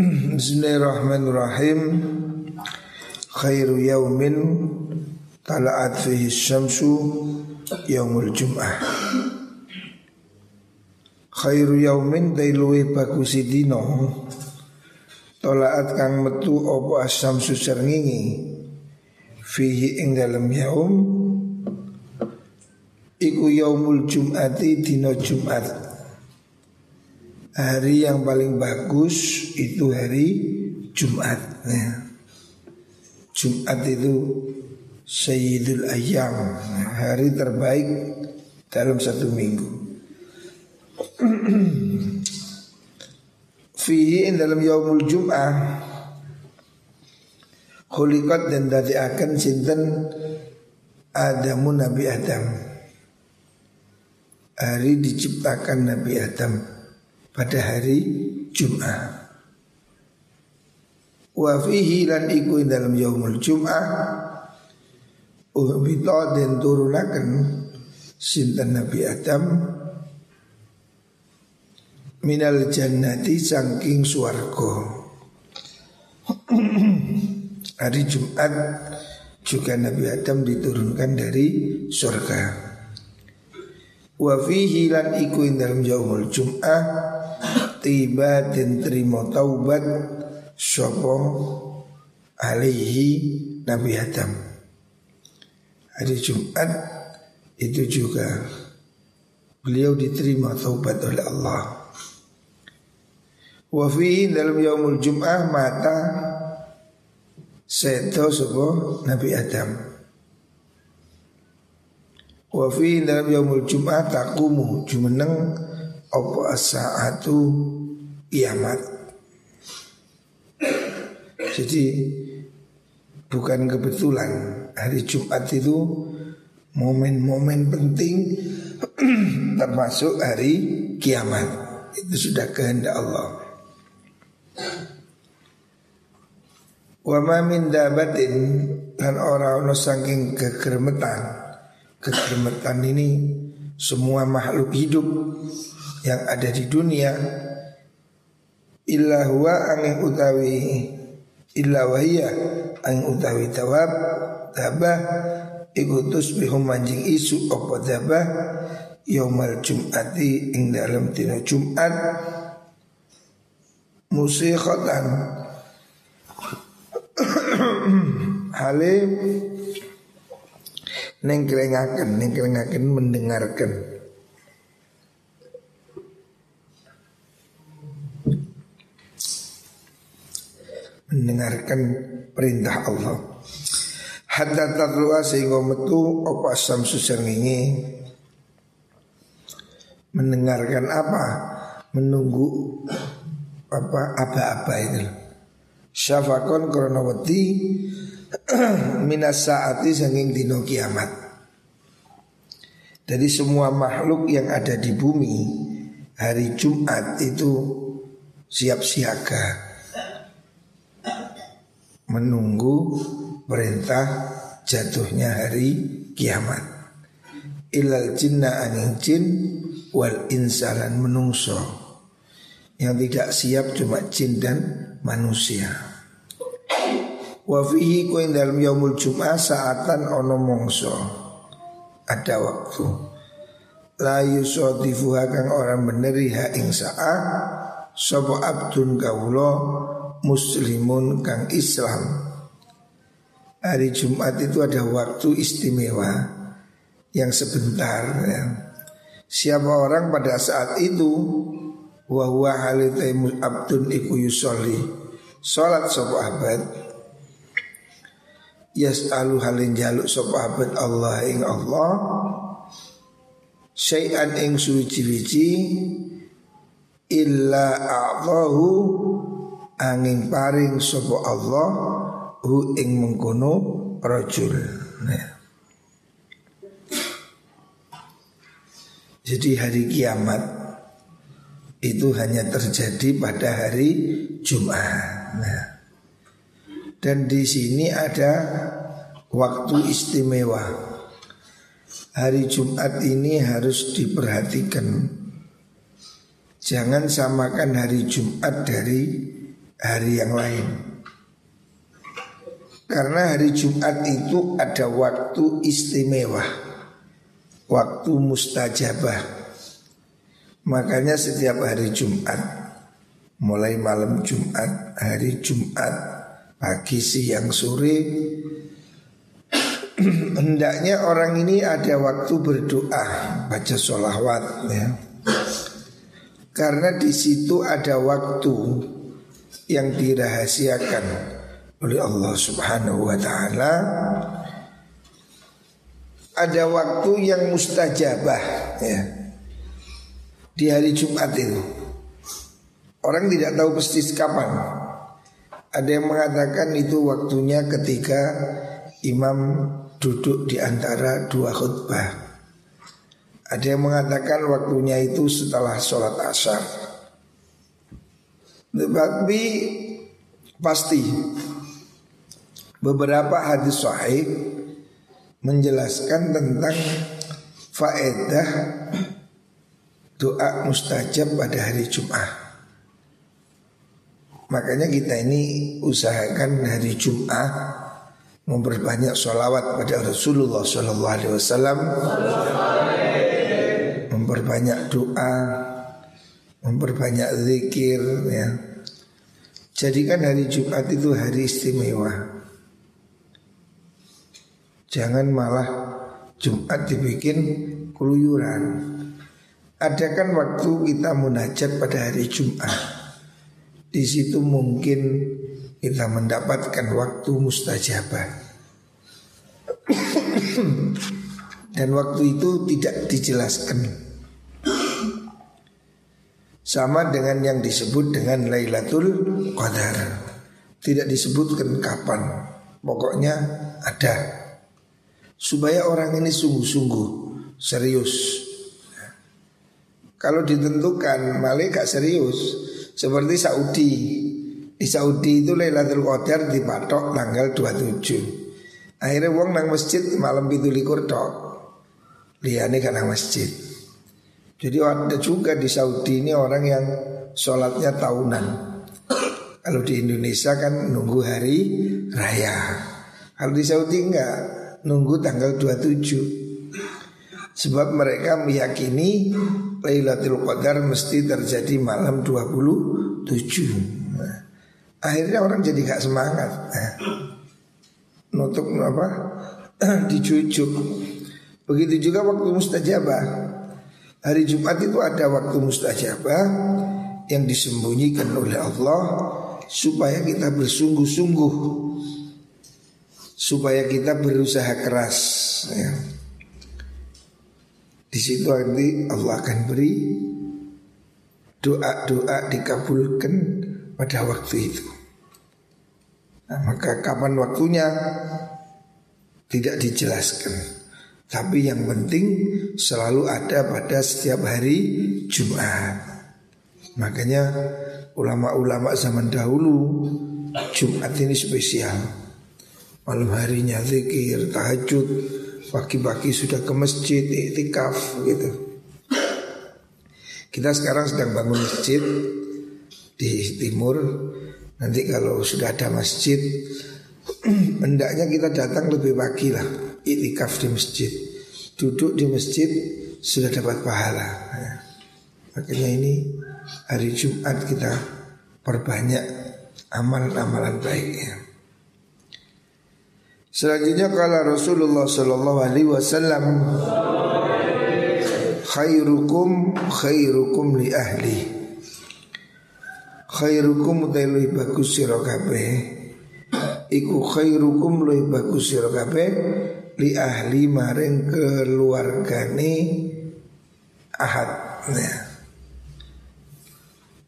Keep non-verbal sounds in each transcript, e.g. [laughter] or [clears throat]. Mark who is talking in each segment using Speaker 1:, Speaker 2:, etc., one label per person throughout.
Speaker 1: Bismillahirrahmanirrahim. Khairu yaumin Tala'at fihi syamsu Yaumul Jum'ah. Khairu yaumin Dailuwi bagusi dino. Tola'at kang metu Opo asyamsu serngingi Fihi ing dalam yaum. Iku yaumul jum'ati dino jum'at Hari yang paling bagus itu hari Jumat ya. Jumat itu Sayyidul Ayyam Hari terbaik dalam satu minggu. [clears throat] Fihi dalam yaumul Jum'ah Khuliqat dan dati akan sinten Adamu Nabi Adam. Hari diciptakan Nabi Adam pada hari Jum'ah. Wa fihi lan iku dalam yaumul Jum'ah Uhbita dan turunakan Sintan Nabi Adam? Minal jannati sangking suargo [clears throat] Hari Jumat juga Nabi Adam diturunkan dari surga Wa fihi lan iku dalam yaumul Jum'ah tiba dan terima taubat sopo alaihi Nabi Adam. Hari Jumat itu juga beliau diterima taubat oleh Allah. Wa dalam yaumul Jum'ah mata seto sopo Nabi Adam. Wa dalam yaumul Jum'ah takumu jumeneng apa as-sa'atu kiamat. Jadi bukan kebetulan hari Jumat itu momen-momen penting [clears throat] termasuk hari kiamat. Itu sudah kehendak Allah. Wa ma min dabatin orang-orang saking kegermetan. Kegermetan ini semua makhluk hidup yang ada di dunia illa huwa angin utawi illa wahia angin utawi tawab tabah ikutus bihum manjing isu opo tabah yaumal jum'ati ing dalam dina jum'at musikhatan [coughs] halim nengkelengaken nengkelengaken mendengarkan mendengarkan perintah Allah. Hatta tatlu'a sehingga metu apa mendengarkan apa? Menunggu apa apa-apa itu. Syafakon kronawati [clears throat] minas saati sanging dino kiamat. Dari semua makhluk yang ada di bumi hari Jumat itu siap siaga menunggu perintah jatuhnya hari kiamat. Ilal jinna aning jin wal insalan menungso yang tidak siap cuma jin dan manusia. Wa fihi kuin dalam yaumul jum'ah saatan ono mongso ada waktu la yusodifuha kang orang beneri ha ing sa'ah sapa abdun kawula muslimun kang Islam. Hari Jumat itu ada waktu istimewa yang sebentar ya. Siapa orang pada saat itu wa huwa halitaimu abdun iku yusolli. Salat sapa abad. Yas'alu halin jaluk sapa abad Allah ing Allah. Syai'an ing suci-wici Illa a'tahu angin paring sopo Allah hu ing mengkono rajul. Nah. Jadi hari kiamat itu hanya terjadi pada hari Jumat. Nah. Dan di sini ada waktu istimewa. Hari Jumat ini harus diperhatikan. Jangan samakan hari Jumat dari hari yang lain. Karena hari Jumat itu ada waktu istimewa, waktu mustajabah. Makanya setiap hari Jumat, mulai malam Jumat, hari Jumat, pagi, siang, sore, [clears throat] hendaknya orang ini ada waktu berdoa, baca sholawat ya. Karena di situ ada waktu yang dirahasiakan oleh Allah Subhanahu wa taala. Ada waktu yang mustajabah ya. Di hari Jumat itu. Orang tidak tahu persis kapan. Ada yang mengatakan itu waktunya ketika imam duduk di antara dua khutbah. Ada yang mengatakan waktunya itu setelah sholat asar. Tetapi pasti beberapa hadis sahih menjelaskan tentang faedah doa mustajab pada hari Jumat. Makanya kita ini usahakan hari Jumat memperbanyak sholawat pada Rasulullah Sallallahu Alaihi Wasallam memperbanyak doa, memperbanyak zikir ya. Jadikan hari Jumat itu hari istimewa. Jangan malah Jumat dibikin keluyuran. Ada kan waktu kita munajat pada hari Jumat. Di situ mungkin kita mendapatkan waktu mustajabah. Dan waktu itu tidak dijelaskan sama dengan yang disebut dengan Lailatul Qadar. Tidak disebutkan kapan. Pokoknya ada. Supaya orang ini sungguh-sungguh serius. Kalau ditentukan malaikat serius seperti Saudi. Di Saudi itu Lailatul Qadar dipatok tanggal 27. Akhirnya wong nang masjid malam itu likur tok. Liane kan nang masjid. Jadi ada juga di Saudi ini orang yang sholatnya tahunan. Kalau di Indonesia kan nunggu hari raya. Kalau di Saudi enggak, nunggu tanggal 27. Sebab mereka meyakini Lailatul Qadar mesti terjadi malam 27. Nah, akhirnya orang jadi gak semangat. Nah, nutuk apa? [clears throat] Dicucuk. Begitu juga waktu mustajabah. Hari Jumat itu ada waktu mustajabah yang disembunyikan oleh Allah supaya kita bersungguh-sungguh supaya kita berusaha keras ya. Di situ nanti Allah akan beri doa-doa dikabulkan pada waktu itu. Nah, maka kapan waktunya tidak dijelaskan. Tapi yang penting selalu ada pada setiap hari Jumat. Makanya ulama-ulama zaman dahulu Jumat ini spesial. Malam harinya zikir, tahajud, pagi-pagi sudah ke masjid, iktikaf gitu. Kita sekarang sedang bangun masjid di timur. Nanti kalau sudah ada masjid, [clears throat] hendaknya kita datang lebih pagi lah itikaf di masjid. Duduk di masjid sudah dapat pahala. Ya. Makanya ini hari Jumat kita perbanyak amalan-amalan baik ya. Selanjutnya kalau Rasulullah Sallallahu Alaihi Wasallam khairukum khairukum li ahli. Khairukum utai bagus sira iku khairukum luwih bagus sira li ahli maring keluargane ahad ya.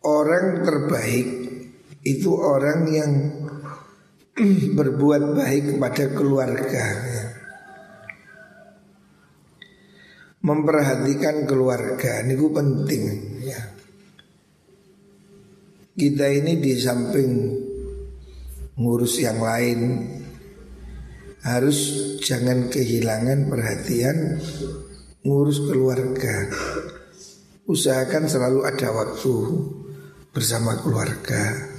Speaker 1: Orang terbaik itu orang yang [clears throat] berbuat baik kepada keluarga ya. Memperhatikan keluarga ini penting ya. Kita ini di samping ngurus yang lain harus jangan kehilangan perhatian ngurus keluarga. Usahakan selalu ada waktu bersama keluarga,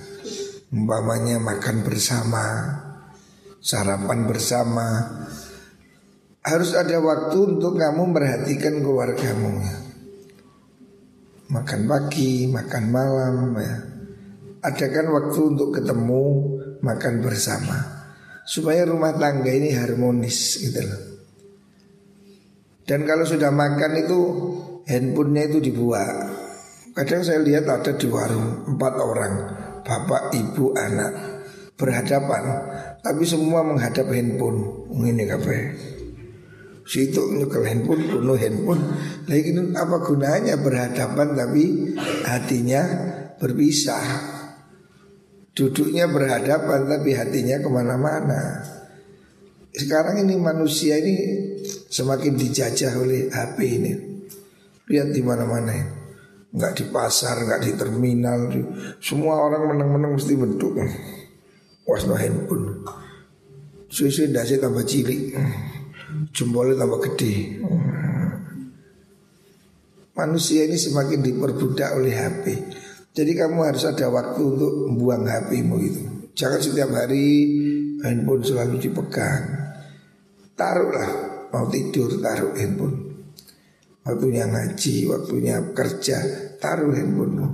Speaker 1: Umpamanya makan bersama Sarapan bersama Harus ada waktu untuk kamu memperhatikan keluargamu ya. Makan pagi, makan malam ya. Adakan waktu untuk ketemu Makan bersama Supaya rumah tangga ini harmonis gitu loh Dan kalau sudah makan itu Handphonenya itu dibuat Kadang saya lihat ada di warung Empat orang bapak, ibu, anak berhadapan, tapi semua menghadap handphone. Ini kape. Situ nyekel handphone, penuh handphone. Lagi apa gunanya berhadapan tapi hatinya berpisah. Duduknya berhadapan tapi hatinya ke mana-mana. Sekarang ini manusia ini semakin dijajah oleh HP ini. Lihat di mana-mana ini nggak di pasar, nggak di terminal, semua orang menang-menang mesti bentuk. no handphone. Susu dasi tambah cilik, jempolnya tambah gede. Manusia ini semakin diperbudak oleh HP. Jadi kamu harus ada waktu untuk membuang HPmu itu. Jangan setiap hari handphone selalu dipegang. Taruhlah mau tidur taruh handphone. Waktunya ngaji, waktunya kerja, taruh handphonemu.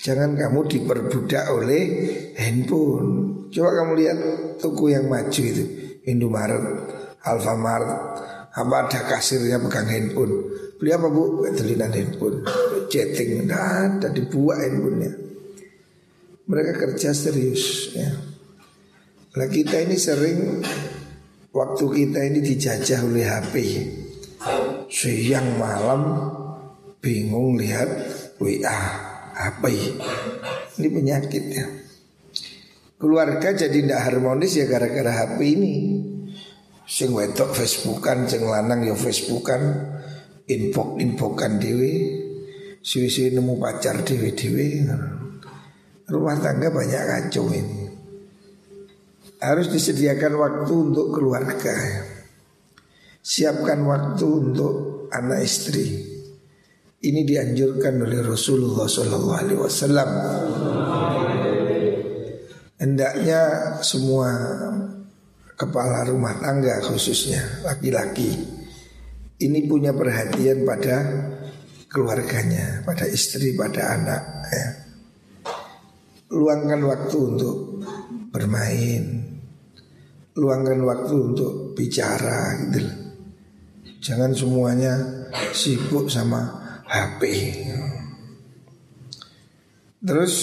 Speaker 1: Jangan kamu diperbudak oleh handphone. Coba kamu lihat toko yang maju itu, Indomaret, Alfamart, apa ada kasirnya pegang handphone. Beli apa bu? Telinan handphone, chatting, nah, ada dibuat handphonenya. Mereka kerja serius ya. Nah kita ini sering waktu kita ini dijajah oleh HP siang malam bingung lihat WA apa ini penyakit ya. Keluarga jadi tidak harmonis ya gara-gara HP ini. Sing wedok Facebookan sing lanang ya Facebookan. Infok infokan dewi suwi-suwi nemu pacar dewi dewi rumah tangga banyak kacau ini harus disediakan waktu untuk keluarga Siapkan waktu untuk anak istri. Ini dianjurkan oleh Rasulullah Wasallam. Hendaknya semua kepala rumah tangga khususnya laki-laki ini punya perhatian pada keluarganya, pada istri, pada anak. Ya. Luangkan waktu untuk bermain, luangkan waktu untuk bicara gitu. Jangan semuanya sibuk sama HP. Terus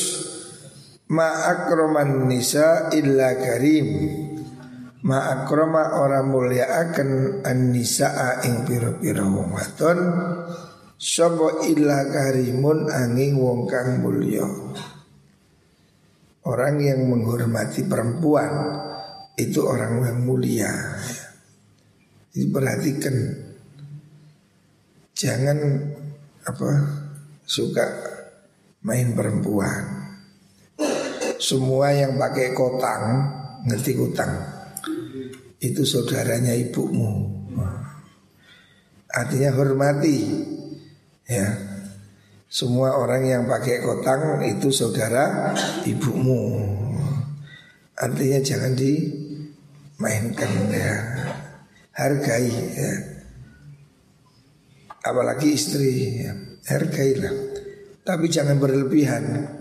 Speaker 1: ma'akroman nisa illa karim. Ma'akroma orang mulia akan an-nisa'a ing piro-piro wong wadon Sopo illa karimun angin wong kang mulia Orang yang menghormati perempuan Itu orang yang mulia. Jadi perhatikan Jangan apa suka main perempuan. Semua yang pakai kotang ngerti kutang itu saudaranya ibumu. Artinya hormati ya. Semua orang yang pakai kotang itu saudara ibumu. Artinya jangan dimainkan ya. Hargai ya. Apalagi istri ya, hargailah. Tapi jangan berlebihan.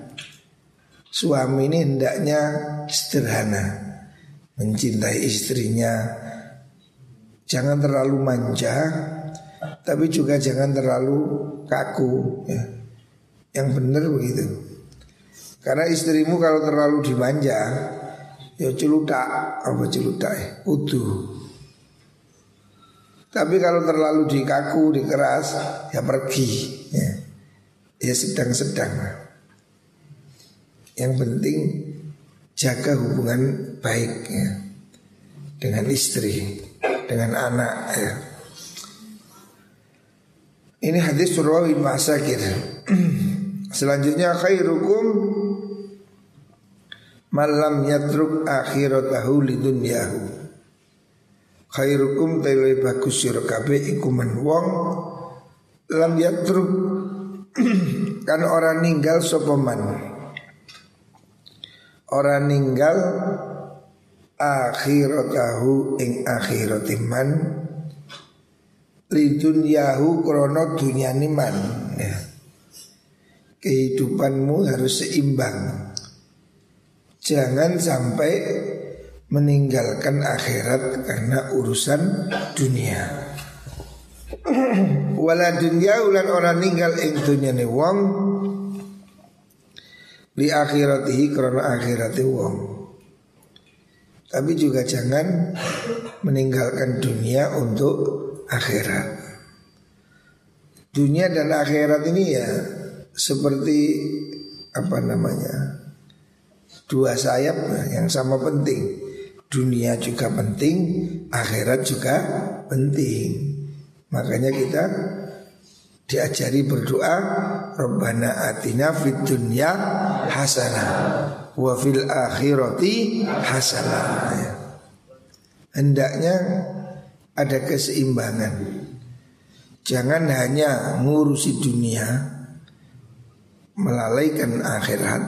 Speaker 1: Suami ini hendaknya sederhana. Mencintai istrinya. Jangan terlalu manja tapi juga jangan terlalu kaku ya. yang benar begitu karena istrimu kalau terlalu dimanja ya celutak apa celutak ya utuh tapi kalau terlalu dikaku, dikeras, ya pergi. Ya, ya sedang-sedang. Yang penting jaga hubungan baik ya, dengan istri, dengan anak. Ya. Ini hadis surah Masakir. [clears throat] Selanjutnya khairukum malam yatruk akhiratahu lidunyahu. Khairukum tailai bagus sira kabeh iku men wong lam yatruk. [clears throat] Kan orang ninggal sapa man. Orang ninggal akhiratahu ing akhiratiman lidun yahu krono dunyani man ya. Kehidupanmu harus seimbang. Jangan sampai meninggalkan akhirat karena urusan dunia. [clears throat] Wala dunya ulan orang ninggal ing dunyane wong. Li akhiratihi karena akhirati wong. Tapi juga jangan meninggalkan dunia untuk akhirat Dunia dan akhirat ini ya seperti apa namanya dua sayap yang sama penting. Dunia juga penting, akhirat juga penting. Makanya kita diajari berdoa Rabbana atina fid dunya hasanah wa fil akhirati hasanah. Hendaknya ada keseimbangan. Jangan hanya ngurusi dunia melalaikan akhirat.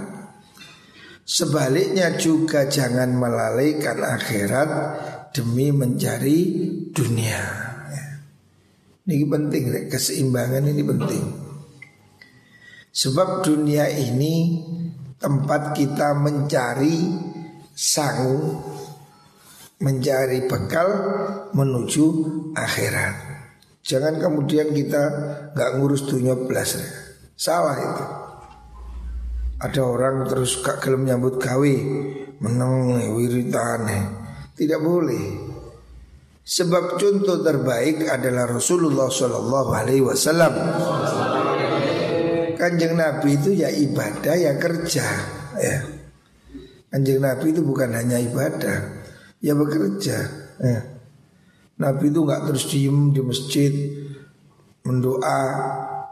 Speaker 1: Sebaliknya juga jangan melalaikan akhirat demi mencari dunia. Ini penting, keseimbangan ini penting. Sebab dunia ini tempat kita mencari sang, mencari bekal menuju akhirat. Jangan kemudian kita nggak ngurus dunia belas, salah itu. Ada orang terus gak gelem nyambut gawe Meneng wiritane Tidak boleh Sebab contoh terbaik adalah Rasulullah Shallallahu Alaihi Wasallam. Kanjeng Nabi itu ya ibadah ya kerja ya. Kanjeng Nabi itu bukan hanya ibadah, ya bekerja. Ya. Nabi itu nggak terus diem di masjid mendoa,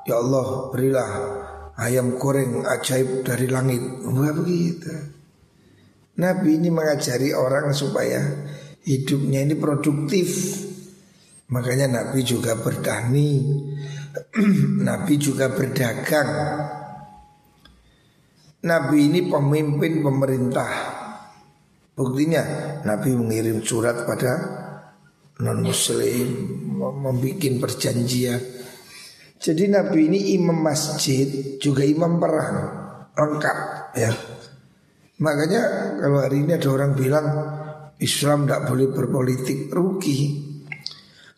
Speaker 1: ya Allah berilah ayam goreng ajaib dari langit. Wah begitu. Nabi ini mengajari orang supaya hidupnya ini produktif. Makanya Nabi juga bertani, [clears throat] Nabi juga berdagang. Nabi ini pemimpin pemerintah. Buktinya Nabi mengirim surat pada non muslim membuat perjanjian jadi Nabi ini imam masjid juga imam perang lengkap ya. Makanya kalau hari ini ada orang bilang Islam tidak boleh berpolitik rugi.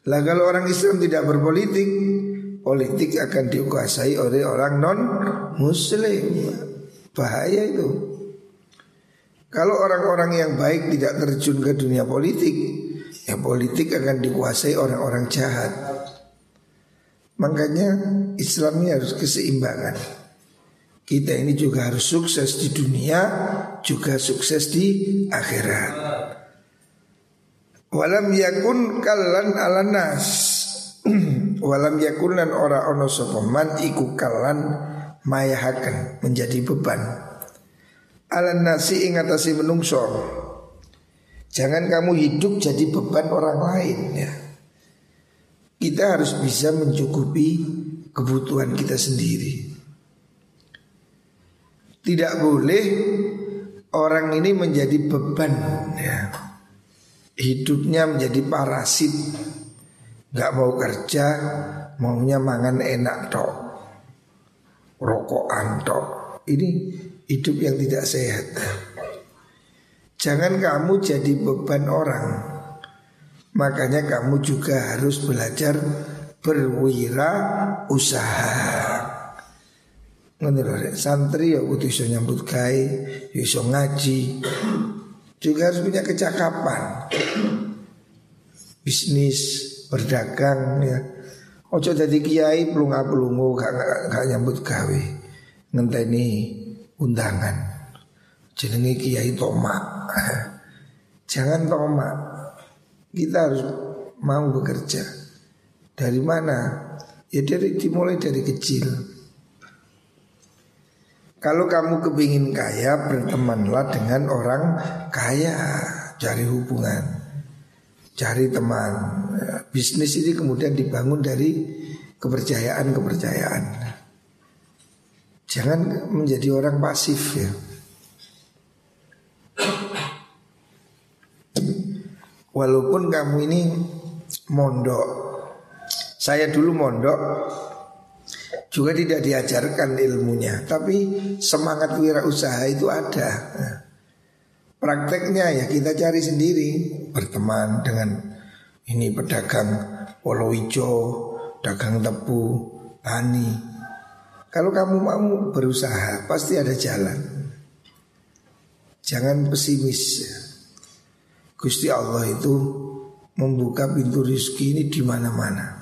Speaker 1: Lah kalau orang Islam tidak berpolitik, politik akan dikuasai oleh orang non Muslim. Bahaya itu. Kalau orang-orang yang baik tidak terjun ke dunia politik, ya politik akan dikuasai orang-orang jahat. Makanya Islam ini harus keseimbangan. Kita ini juga harus sukses di dunia, juga sukses di akhirat. Walam yakun kalan alanas. [clears throat] Walam yakun lan ora ono sopeman iku kalan mayahakan menjadi beban. Alan nasi ingatasi menungso. Jangan kamu hidup jadi beban orang lain ya. Kita harus bisa mencukupi kebutuhan kita sendiri. Tidak boleh orang ini menjadi beban ya. Hidupnya menjadi parasit. Gak mau kerja, maunya mangan enak tok. Rokokan tok. Ini hidup yang tidak sehat. Jangan kamu jadi beban orang. Makanya kamu juga harus belajar berwira usaha. Menurut santri ya butuh iso nyambut gawe, ya iso ngaji. Juga harus punya kecakapan. Bisnis, berdagang ya. Ojo jadi kiai pelunga-pelungu gak, gak, gak nyambut gawe. Ngenteni undangan. Jenenge kiai tomak. [laughs] Jangan tomak. Kita harus mau bekerja. Dari mana? Ya dari dimulai dari kecil. Kalau kamu kepingin kaya, bertemanlah dengan orang kaya, cari hubungan, cari teman. Bisnis ini kemudian dibangun dari kepercayaan-kepercayaan. Jangan menjadi orang pasif ya. Walaupun kamu ini mondok, saya dulu mondok juga tidak diajarkan ilmunya, tapi semangat wirausaha itu ada. Nah, prakteknya ya kita cari sendiri, berteman dengan ini pedagang polo hijau, dagang tebu, tani. Kalau kamu mau berusaha pasti ada jalan Jangan pesimis Gusti Allah itu membuka pintu rizki ini di mana-mana.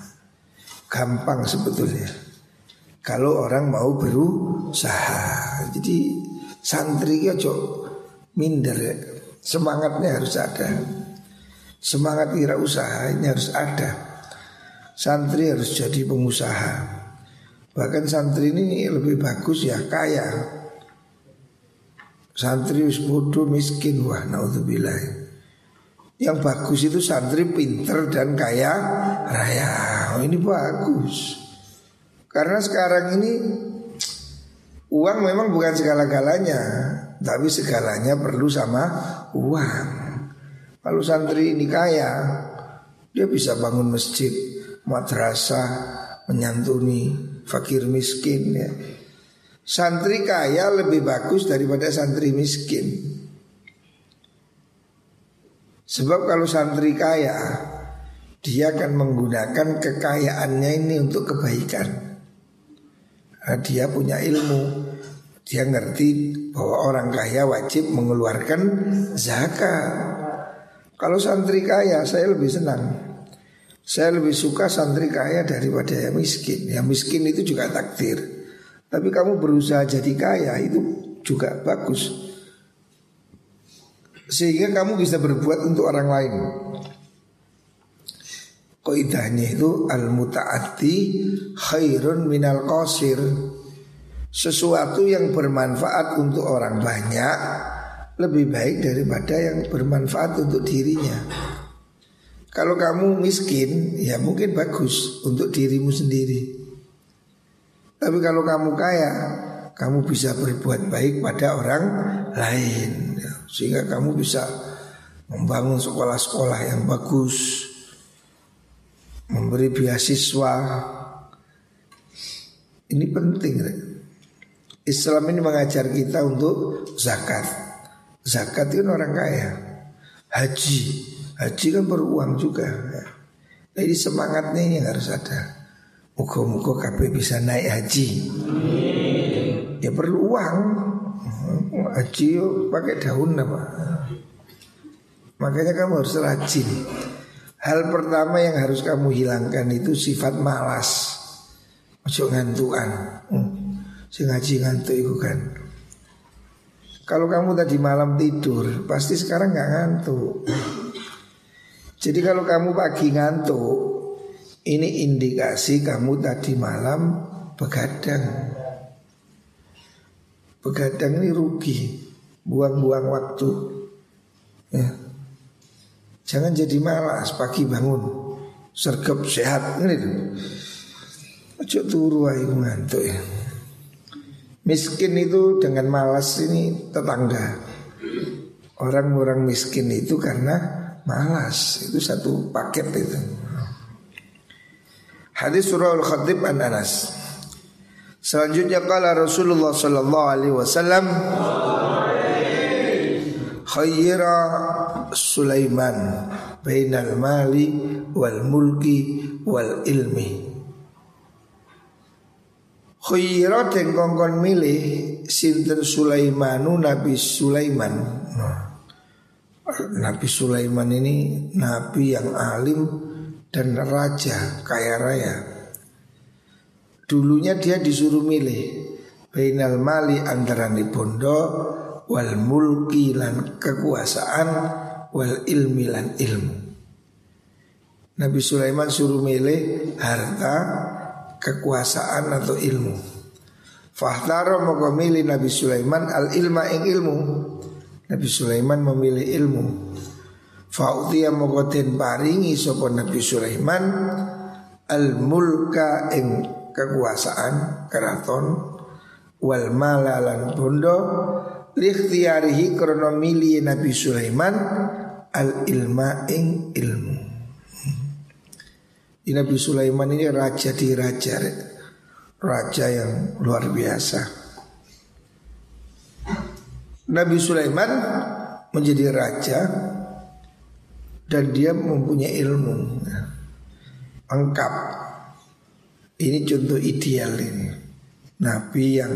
Speaker 1: Gampang sebetulnya. Kalau orang mau berusaha. Jadi santri ya minder ya. Semangatnya harus ada. Semangat kira usaha ini harus ada. Santri harus jadi pengusaha. Bahkan santri ini lebih bagus ya kaya. Santri bodoh miskin wah naudzubillah. Yang bagus itu santri pinter dan kaya raya. Oh, ini bagus. Karena sekarang ini uang memang bukan segala-galanya, tapi segalanya perlu sama uang. Kalau santri ini kaya, dia bisa bangun masjid, madrasah, menyantuni fakir miskin ya. Santri kaya lebih bagus daripada santri miskin. Sebab kalau santri kaya Dia akan menggunakan kekayaannya ini untuk kebaikan nah, Dia punya ilmu Dia ngerti bahwa orang kaya wajib mengeluarkan zakat Kalau santri kaya saya lebih senang Saya lebih suka santri kaya daripada yang miskin Yang miskin itu juga takdir Tapi kamu berusaha jadi kaya itu juga bagus sehingga kamu bisa berbuat untuk orang lain. Kaidahnya itu al mutaati khairun minal qasir. Sesuatu yang bermanfaat untuk orang banyak lebih baik daripada yang bermanfaat untuk dirinya. Kalau kamu miskin, ya mungkin bagus untuk dirimu sendiri. Tapi kalau kamu kaya, kamu bisa berbuat baik pada orang lain. Sehingga kamu bisa membangun sekolah-sekolah yang bagus Memberi beasiswa. Ini penting Islam ini mengajar kita untuk zakat. Zakat itu orang kaya. Haji Haji kan beruang juga Jadi semangatnya ini harus ada Muka-muka KB bisa naik haji Ya perlu uang Haji pakai daun apa? Makanya kamu harus rajin. Hal pertama yang harus kamu hilangkan itu sifat malas. Ojo ngantukan. Hmm. Ngaji ngantuk itu kan. Kalau kamu tadi malam tidur, pasti sekarang nggak ngantuk. Jadi kalau kamu pagi ngantuk, ini indikasi kamu tadi malam begadang. Begadang ini rugi Buang-buang waktu. Ya. Jangan jadi malas pagi bangun. Sergap sehat ini Ojo turu ayo ngantuk ya. Miskin itu dengan malas ini tetangga. Orang-orang miskin itu karena malas. Itu satu paket itu. Hadis surah Al-Khatib an Anas. Selanjutnya kala Rasulullah sallallahu alaihi wasallam khayyira Sulaiman bainal mali wal mulki wal ilmi. Khayyira den kongkon milih sinten Sulaimanu Nabi Sulaiman Nabi Sulaiman ini nabi yang alim dan raja kaya raya Dulunya dia disuruh milih Bainal mali antara bondo Wal mulki lan kekuasaan Wal ilmi lan ilmu Nabi Sulaiman suruh milih harta, kekuasaan atau ilmu. Fahtaro mau milih Nabi Sulaiman al ilma ing ilmu. Nabi Sulaiman memilih ilmu. Fautia mau paringi sopon Nabi Sulaiman al mulka ing kekuasaan keraton wal malalan bondo likhtiarihi krono Nabi Sulaiman al ilma ing ilmu. Nabi Sulaiman ini raja di raja, raja yang luar biasa. Nabi Sulaiman menjadi raja dan dia mempunyai ilmu lengkap. Ini contoh ideal ini. Nabi yang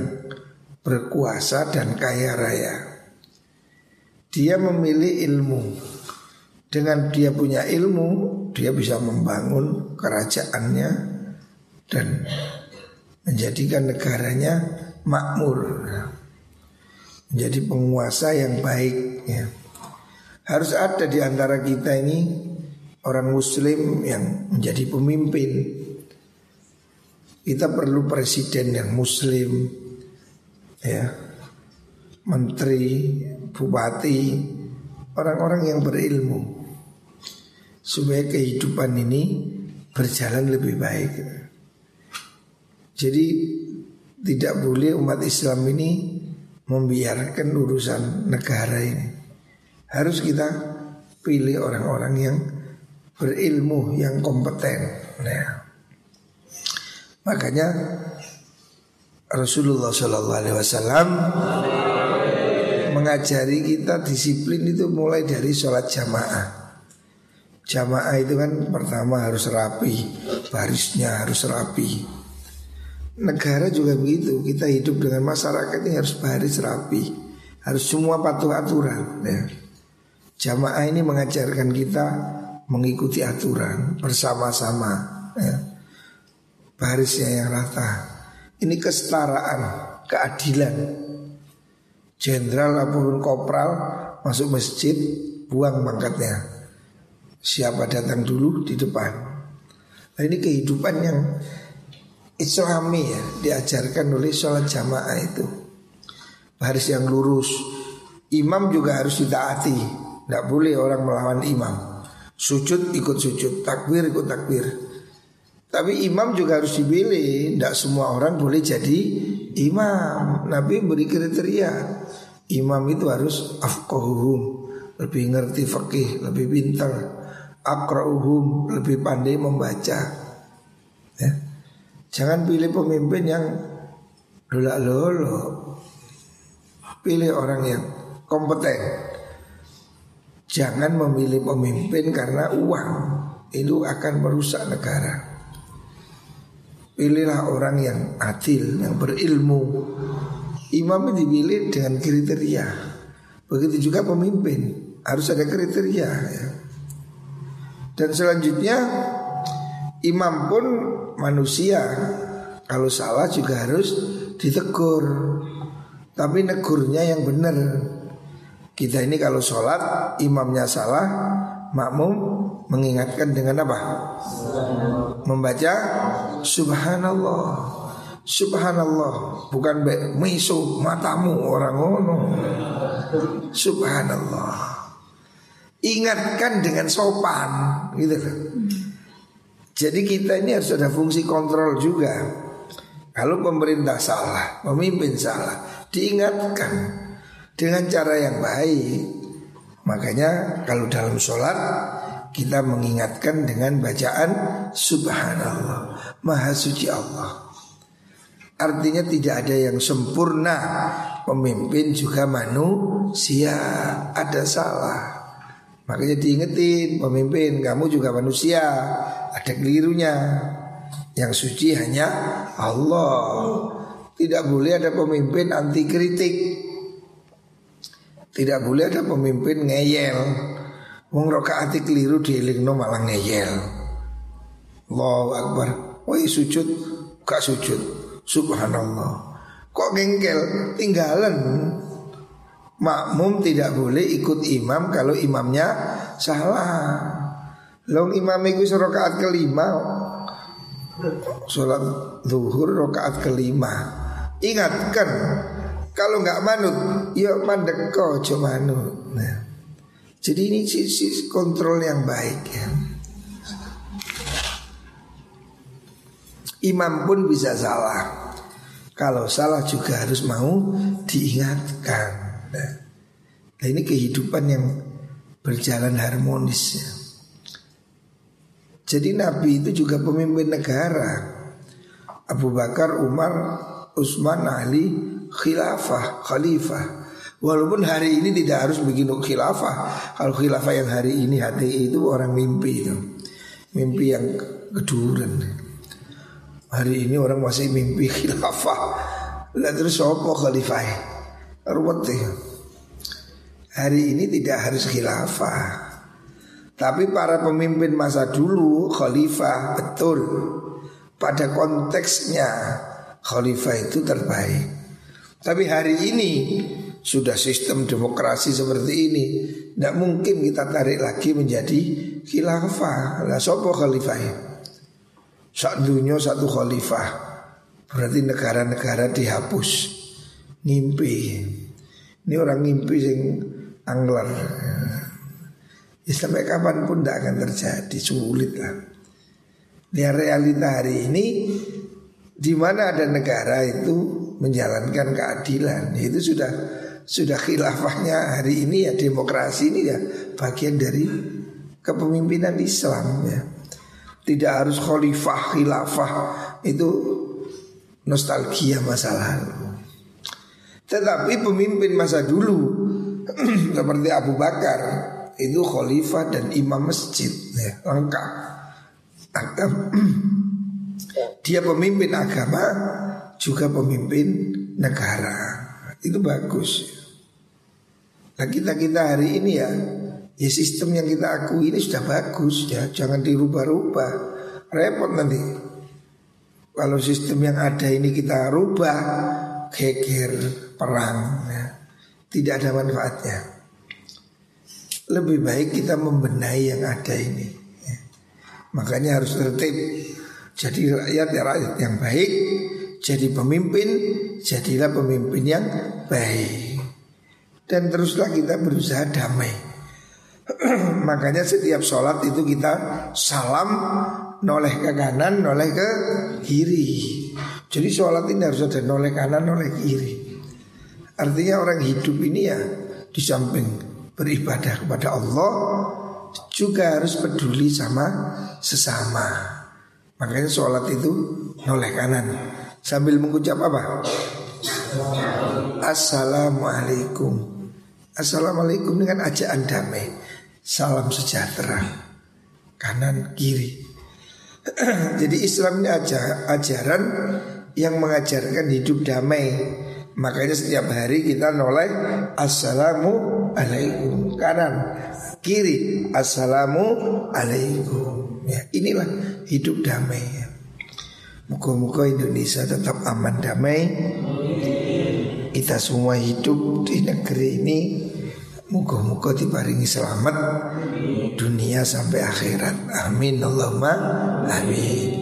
Speaker 1: berkuasa dan kaya raya. Dia memilih ilmu. Dengan dia punya ilmu, dia bisa membangun kerajaannya dan menjadikan negaranya makmur. Menjadi penguasa yang baik ya. Harus ada di antara kita ini orang muslim yang menjadi pemimpin. Kita perlu presiden yang muslim ya. Menteri, bupati, orang-orang yang berilmu supaya kehidupan ini berjalan lebih baik. Jadi tidak boleh umat Islam ini membiarkan urusan negara ini. Harus kita pilih orang-orang yang berilmu, yang kompeten. Nah, makanya Rasulullah Shallallahu Alaihi Wasallam mengajari kita disiplin itu mulai dari sholat jamaah. Jamaah itu kan pertama harus rapi, barisnya harus rapi. Negara juga begitu, kita hidup dengan masyarakat ini harus baris rapi, harus semua patuh aturan. Ya. Jamaah ini mengajarkan kita mengikuti aturan bersama-sama, ya. barisnya yang rata. Ini kesetaraan, keadilan. Jenderal ataupun kopral masuk masjid, buang mangkatnya Siapa datang dulu di depan Nah ini kehidupan yang Islami ya Diajarkan oleh sholat jamaah itu. Baris yang lurus. Imam juga harus ditaati. Tidak boleh orang melawan imam. Sujud ikut sujud Takbir ikut takbir. Tapi imam juga harus dipilih. Tidak semua orang boleh jadi imam. Nabi beri kriteria. Imam itu harus afqahuhum. Lebih ngerti fakih Lebih pintar. Akrauhum lebih pandai membaca. Jangan pilih pemimpin yang lolak lolo. Pilih orang yang kompeten. Jangan memilih pemimpin karena uang. Itu akan merusak negara. Pilihlah orang yang adil, yang berilmu. Imam dipilih dengan kriteria. Begitu juga pemimpin harus ada kriteria. Ya. Dan selanjutnya imam pun manusia kalau salah juga harus ditegur. Tapi negurnya yang benar. Kita ini kalau sholat imamnya salah, makmum mengingatkan dengan apa? Membaca Subhanallah. Subhanallah bukan misu matamu orang ngono. Subhanallah. Ingatkan dengan sopan gitu kan. Jadi kita ini harus ada fungsi kontrol juga. Kalau pemerintah salah, pemimpin salah, diingatkan dengan cara yang baik. Makanya kalau dalam sholat kita mengingatkan dengan bacaan Subhanallah, Maha Suci Allah. Artinya tidak ada yang sempurna Pemimpin juga manusia Ada salah Makanya diingetin pemimpin kamu juga manusia. Ada kelirunya. Yang suci hanya Allah. Tidak boleh ada pemimpin anti kritik Tidak boleh ada pemimpin ngeyel. Wong rokaati keliru dielingno malah ngeyel. Allahu Akbar. Woi sujud. Gak sujud. Subhanallah. Kok ngengkel? Tinggalan Makmum tidak boleh ikut imam kalau imamnya salah. Long imam itu rokaat kelima. Sholat zuhur rokaat kelima. Ingatkan Kalau nggak manut Ya mandek kau coba manut. Nah. Jadi ini sisi kontrol yang baik ya. Imam pun bisa salah. Kalau salah juga harus mau diingatkan Nah, ini kehidupan yang berjalan harmonis. Ya. Jadi Nabi itu juga pemimpin negara. Abu Bakar, Umar, Utsman, Ali, khilafah, khalifah. Walaupun hari ini tidak harus begini khilafah. Kalau khilafah yang hari ini HTI itu orang mimpi itu. Mimpi yang keduren. Hari ini orang masih mimpi [laughs] khilafah. Lah terus apa khalifah? Ruwet ya. Hari ini tidak harus khilafah. Tapi para pemimpin masa dulu khalifah betul pada konteksnya khalifah itu terbaik. Tapi hari ini sudah sistem demokrasi seperti ini, tidak mungkin kita tarik lagi menjadi khilafah. Lah sopo khalifah? Sak dunia satu khalifah. Berarti negara-negara dihapus. Ngimpi. Ini orang ngimpi sing angler. Ya, sampai kapan pun tidak akan terjadi sulit lah. Lihat realita hari ini di mana ada negara itu menjalankan keadilan itu sudah sudah khilafahnya hari ini ya demokrasi ini ya bagian dari kepemimpinan Islam ya tidak harus khalifah khilafah itu nostalgia masa lalu tetapi pemimpin masa dulu [clears throat] seperti Abu Bakar itu khalifah dan imam masjid ya, lengkap. [clears throat] Dia pemimpin agama juga pemimpin negara. Itu bagus. Nah kita kita hari ini ya ya sistem yang kita akui ini sudah bagus ya. Jangan dirubah-rubah. Repot nanti. Kalau sistem yang ada ini kita rubah geger perang ya. Tidak ada manfaatnya. Lebih baik kita membenahi yang ada ini. Makanya harus tertib. Jadi rakyat ya rakyat yang baik Jadi pemimpin Jadilah pemimpin yang baik. Dan teruslah kita berusaha damai. [clears throat] Makanya setiap sholat itu kita salam Noleh ke kanan, noleh ke kiri. Jadi sholat ini harus ada noleh kanan, noleh kiri Artinya orang hidup ini ya Di samping beribadah kepada Allah juga harus peduli sama sesama. Makanya sholat itu noleh kanan sambil mengucap apa? Assalamualaikum. Assalamualaikum dengan ajaan damai. Salam sejahtera. Kanan kiri. [clears throat] Jadi Islam ini ajaran yang mengajarkan hidup damai. Makanya setiap hari kita noleh Assalamualaikum kanan kiri Assalamualaikum ya, Inilah hidup damai. Muka-muka Indonesia tetap aman damai. Kita semua hidup di negeri ini. Muka-muka diparingi selamat Dunia sampai akhirat. Amin. Allahumma Amin